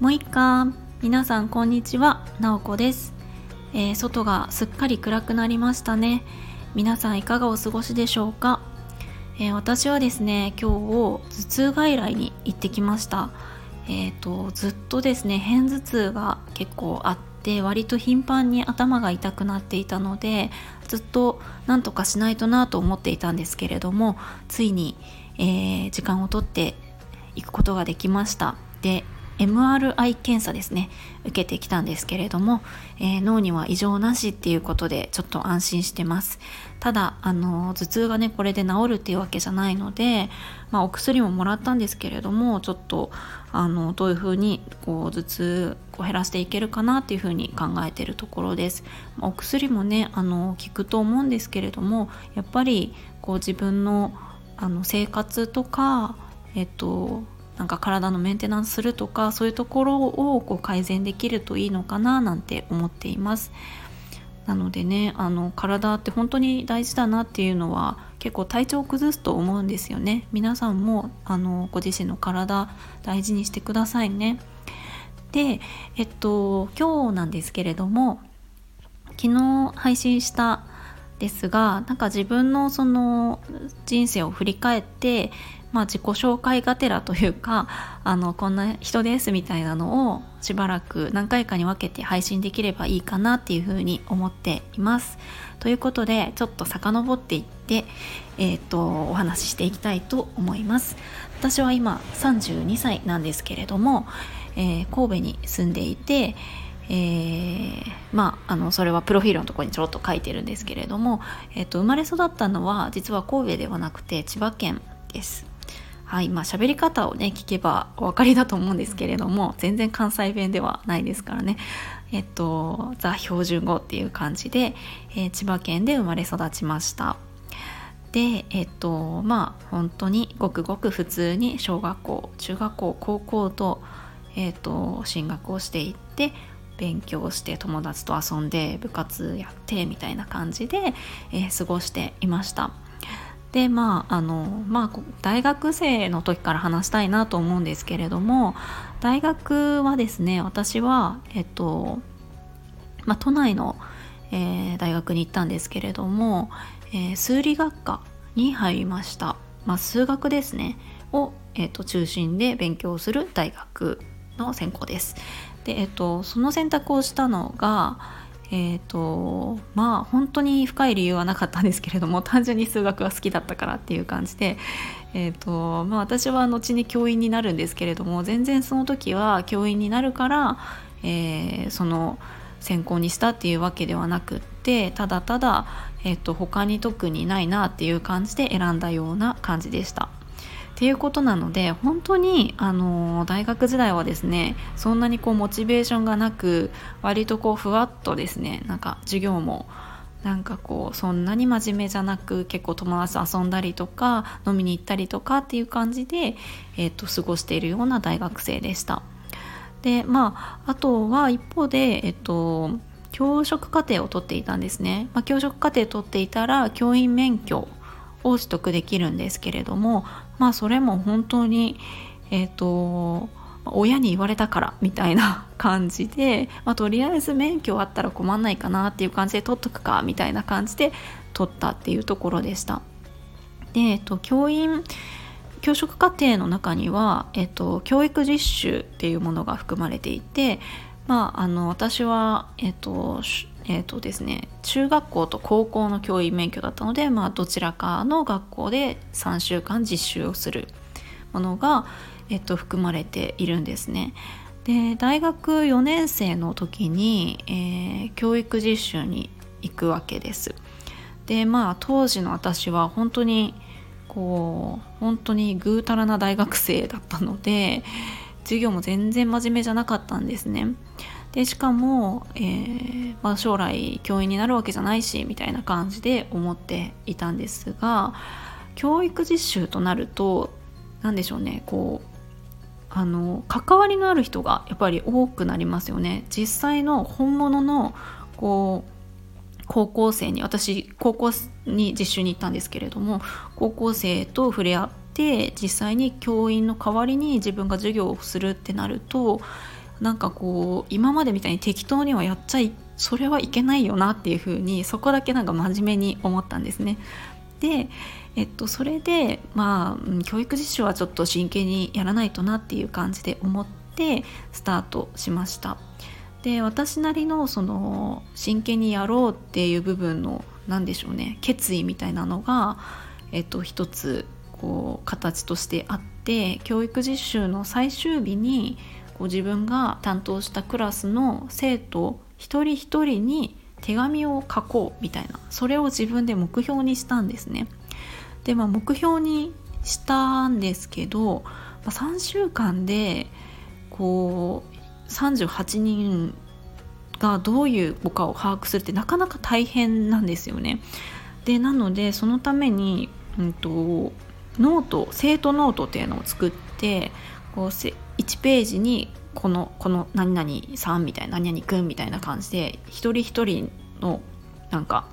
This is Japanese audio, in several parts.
もう一回皆さんこんにちは。なおこです、えー、外がすっかり暗くなりましたね。皆さんいかがお過ごしでしょうか、えー、私はですね今日頭痛外来に行ってきました。えーと、ずっとですね片頭痛が結構あって割と頻繁に頭が痛くなっていたのでずっとなんとかしないとなと思っていたんですけれどもついに、えー、時間をとっていくことができました。で MRI 検査ですね受けてきたんですけれども、えー、脳には異常なしっていうことでちょっと安心してます。ただあの頭痛がねこれで治るっていうわけじゃないので、まあ、お薬ももらったんですけれどもちょっとあのどういうふうにこう頭痛を減らしていけるかなっていうふうに考えてるところです。お薬もねあの効くと思うんですけれどもやっぱりこう自分のあの生活とかえっとなんか体のメンテナンスするとかそういうところをこう改善できるといいのかななんて思っています。なのでねあの体って本当に大事だなっていうのは結構体調を崩すと思うんですよね。皆さんもあのご自身の体大事にしてくださいね。でえっと今日なんですけれども昨日配信したですがなんか自分のその人生を振り返ってまあ、自己紹介がてらというかあのこんな人ですみたいなのをしばらく何回かに分けて配信できればいいかなっていうふうに思っています。ということでちょっと遡っていって、えーと、お話ししていきたいと思います。私は今32歳なんですけれども、えー、神戸に住んでいてえー、まああのそれはプロフィールのところにちょろっと書いてるんですけれども、えーと生まれ育ったのは実は神戸ではなくて千葉県です。はいまあ喋り方をね聞けばお分かりだと思うんですけれども全然関西弁ではないですからね。えっとザ標準語っていう感じで、えー、千葉県で生まれ育ちました。でえっとまあ本当にごくごく普通に小学校中学校高校と,、えっと進学をしていって勉強して友達と遊んで部活やってみたいな感じで、えー、過ごしていました。でまああのまあ大学生の時から話したいなと思うんですけれども大学はですね私はえっと、まあ、都内の、えー、大学に行ったんですけれども、えー、数理学科に入りました、まあ、数学ですねを、えーと、中心で勉強する大学の専攻です。で、えーとその選択をしたのがえーとまあ本当に深い理由はなかったんですけれども 単純に数学が好きだったからっていう感じで、えーとまあ、私は後に教員になるんですけれども全然その時は教員になるから、えー、その専攻にしたっていうわけではなくってただただ、えーと他に特にないなっていう感じで選んだような感じでした。っていうことなので本当にあの大学時代はですねそんなにこうモチベーションがなく割とこうふわっとですねなんか授業もなんかこうそんなに真面目じゃなく結構友達と遊んだりとか飲みに行ったりとかっていう感じで、えーと、過ごしているような大学生でした。でまああとは一方で、えっ、と教職課程を取っていたんですね。まあ、教職課程取っていたら教員免許を取得できるんですけれどもまあそれも本当にえっ、ー、と親に言われたからみたいな 感じで、まあ、とりあえず免許あったら困んないかなっていう感じで取っとくかみたいな感じで取ったっていうところでした。で、えっと、教員教職課程の中には、えっと、教育実習っていうものが含まれていて、まあ、あの私は、えっとえーとですね、中学校と高校の教員免許だったので、まあ、どちらかの学校で3週間実習をするものが、えっと、含まれているんですね。で大学4年生の時に、えー、教育実習に行くわけです。でまあ当時の私は本当にこう本当にぐうたらな大学生だったので授業も全然真面目じゃなかったんですね。でしかも、えー、まあ、将来教員になるわけじゃないしみたいな感じで思っていたんですが教育実習となると何でしょうねこうあの関わりのある人がやっぱり多くなりますよね。実際の本物のこう高校生に私高校に実習に行ったんですけれども高校生と触れ合って実際に教員の代わりに自分が授業をするってなるとなんかこう今までみたいに適当にはやっちゃいそれはいけないよなっていうふうにそこだけなんか真面目に思ったんですね。で、えっと、それでまあ教育実習はちょっと真剣にやらないとなっていう感じで思ってスタートしました。で私なりのその真剣にやろうっていう部分の何でしょうね決意みたいなのが、えっと、一つこう形としてあって教育実習の最終日にこう自分が担当したクラスの生徒一人一人に手紙を書こうみたいなそれを自分で目標にしたんですね。でまあ目標にしたんですけど、まあ、3週間でこう38人がどういう子かを把握するってなかなか大変なんですよね。でなのでそのために、うんと、ノート生徒ノートっていうのを作ってこう1ページにこのこの何々さんみたいな何々くんみたいな感じで一人一人のなんか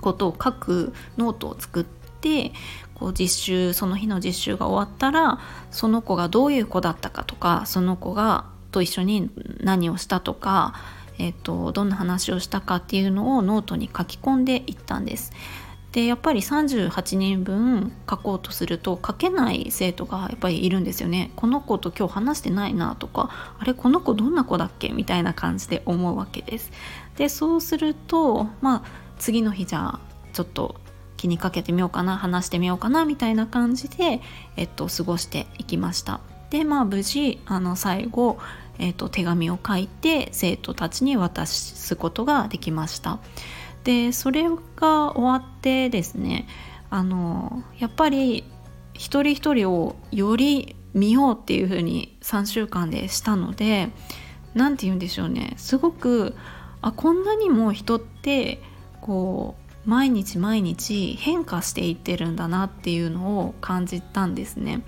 ことを書くノートを作ってこう実習その日の実習が終わったらその子がどういう子だったかとかその子がと一緒に何をしたとか、えーとどんな話をしたかっていうのをノートに書き込んでいったんです。でやっぱり38人分書こうとすると書けない生徒がやっぱりいるんですよね。この子と今日話してないなとかあれこの子どんな子だっけみたいな感じで思うわけです。でそうするとまあ次の日じゃあちょっと気にかけてみようかな話してみようかなみたいな感じで、えっと、過ごしていきました。でまあ無事あの最後、えっと、手紙を書いて生徒たちに渡すことができました。でそれが終わってですねあのやっぱり一人一人をより見ようっていうふうに3週間でしたので何て言うんでしょうねすごくあこんなにも人ってこう毎日毎日変化していってるんだなっていうのを感じたんですね。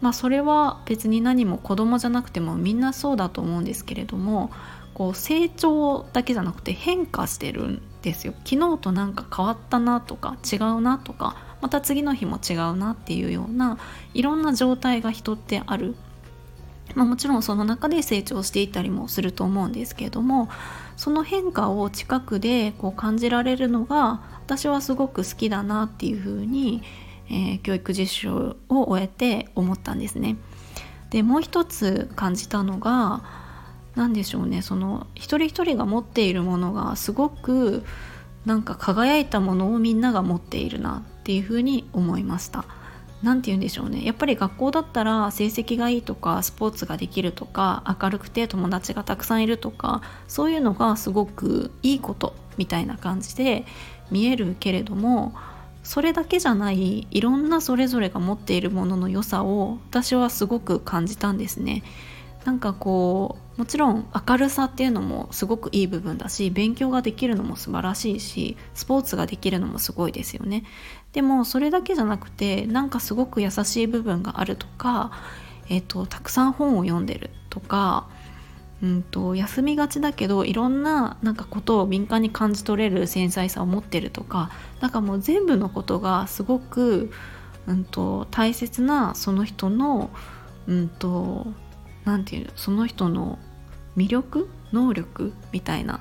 まあそれは別に何も子供じゃなくてもみんなそうだと思うんですけれどもこう成長だけじゃなくて変化してるんですよ昨日となんか変わったなとか違うなとかまた次の日も違うなっていうようないろんな状態が人ってある、まあ、もちろんその中で成長していたりもすると思うんですけれどもその変化を近くでこう感じられるのが私はすごく好きだなっていうふうに、えー、教育実習を終えて思ったんですね。でもう一つ感じたのが何でしょうねその一人一人が持っているものがすごくなんか輝いたものをみんなが持っているなっていうふうに思いました。何て言うんでしょうねやっぱり学校だったら成績がいいとかスポーツができるとか明るくて友達がたくさんいるとかそういうのがすごくいいことみたいな感じで見えるけれどもそれだけじゃないいろんなそれぞれが持っているものの良さを私はすごく感じたんですね。なんかこうもちろん明るさっていうのもすごくいい部分だし勉強ができるのも素晴らしいしスポーツができるのもすごいですよね。でもそれだけじゃなくてなんかすごく優しい部分があるとか、えーと、たくさん本を読んでるとかうんと休みがちだけどいろんななんかことを敏感に感じ取れる繊細さを持ってるとかなんかもう全部のことがすごく、うんと、大切なその人のうんと何て言うその人の魅力能力みたいな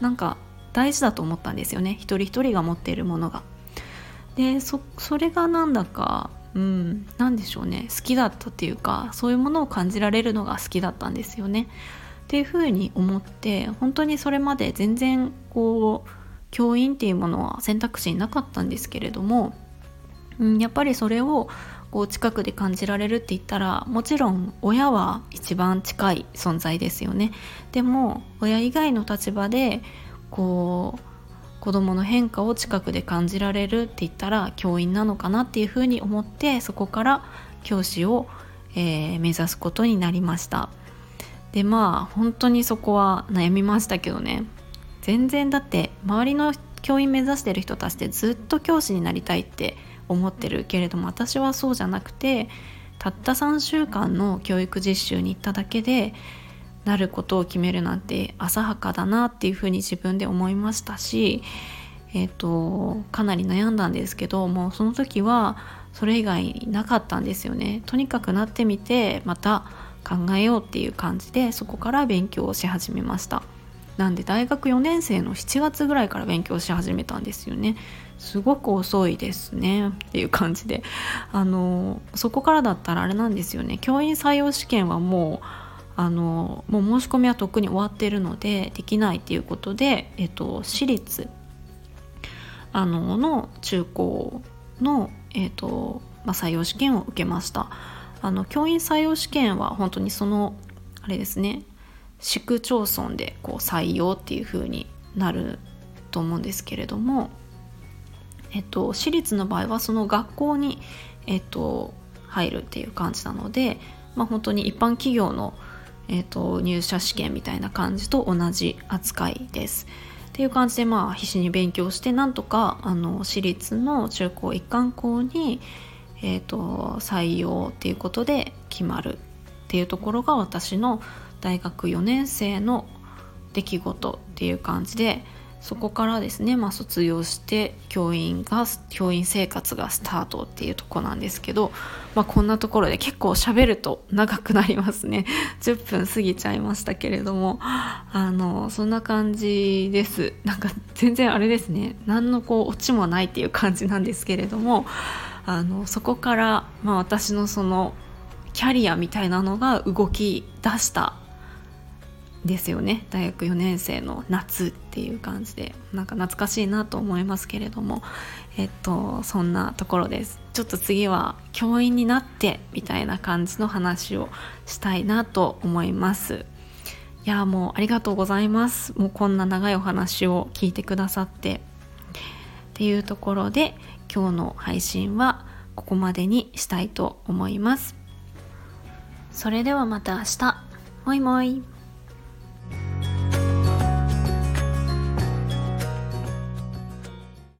なんか大事だと思ったんですよね一人一人が持っているものが。でそれがなんだかうん何でしょうね好きだったっていうかそういうものを感じられるのが好きだったんですよね。っていうふうに思って本当にそれまで全然こう教員っていうものは選択肢になかったんですけれども、うん、やっぱりそれをこう近くで感じられるって言ったらもちろん親は一番近い存在ですよね。でも親以外の立場でこう子どもの変化を近くで感じられるって言ったら教員なのかなっていうふうに思ってそこから教師を、えー、目指すことになりました。でまあ本当にそこは悩みましたけどね。全然だって周りの教員目指してる人たちってずっと教師になりたいって思ってるけれども私はそうじゃなくてたった3週間の教育実習に行っただけでなることを決めるなんて浅はかだなっていうふうに自分で思いましたし、えーと、かなり悩んだんですけどもうその時はそれ以外なかったんですよね。とにかくなってみてまた考えようっていう感じでそこから勉強をし始めましたなんで大学4年生の7月ぐらいから勉強し始めたんですよねすごく遅いですね。っていう感じで。あのそこからだったらあれなんですよね。教員採用試験はもうあのもう申し込みはとっくに終わってるのでできないっていうことで、えっと、私立あのの中高の、えっとまあ、採用試験を受けました。あの教員採用試験は本当にそのあれですね。市区町村でこう採用っていう風になると思うんですけれども、えっと、私立の場合はその学校に、えっと、入るっていう感じなので、まあ、本当に一般企業の、えっと、入社試験みたいな感じと同じ扱いです。っていう感じでまあ必死に勉強してなんとかあの私立の中高一貫校に、えーと採用っていうことで決まるっていうところが私の大学4年生の出来事っていう感じでそこからですね、まあ、卒業して教員が教員生活がスタートっていうとこなんですけど、まあ、こんなところで結構喋ると長くなりますね。10分過ぎちゃいましたけれども。あのそんな感じです。なんか全然あれですね。何のこうオチもないっていう感じなんですけれどもあのそこから、まあ、私のそのキャリアみたいなのが動き出したですよね。大学4年生の夏っていう感じで。なんか懐かしいなと思いますけれども。えっとそんなところです。ちょっと次は教員になってみたいな感じの話をしたいなと思います。いやもうありがとうございます。もうこんな長いお話を聞いてくださって。っていうところで今日の配信はここまでにしたいと思います。それではまた明日。もいもい。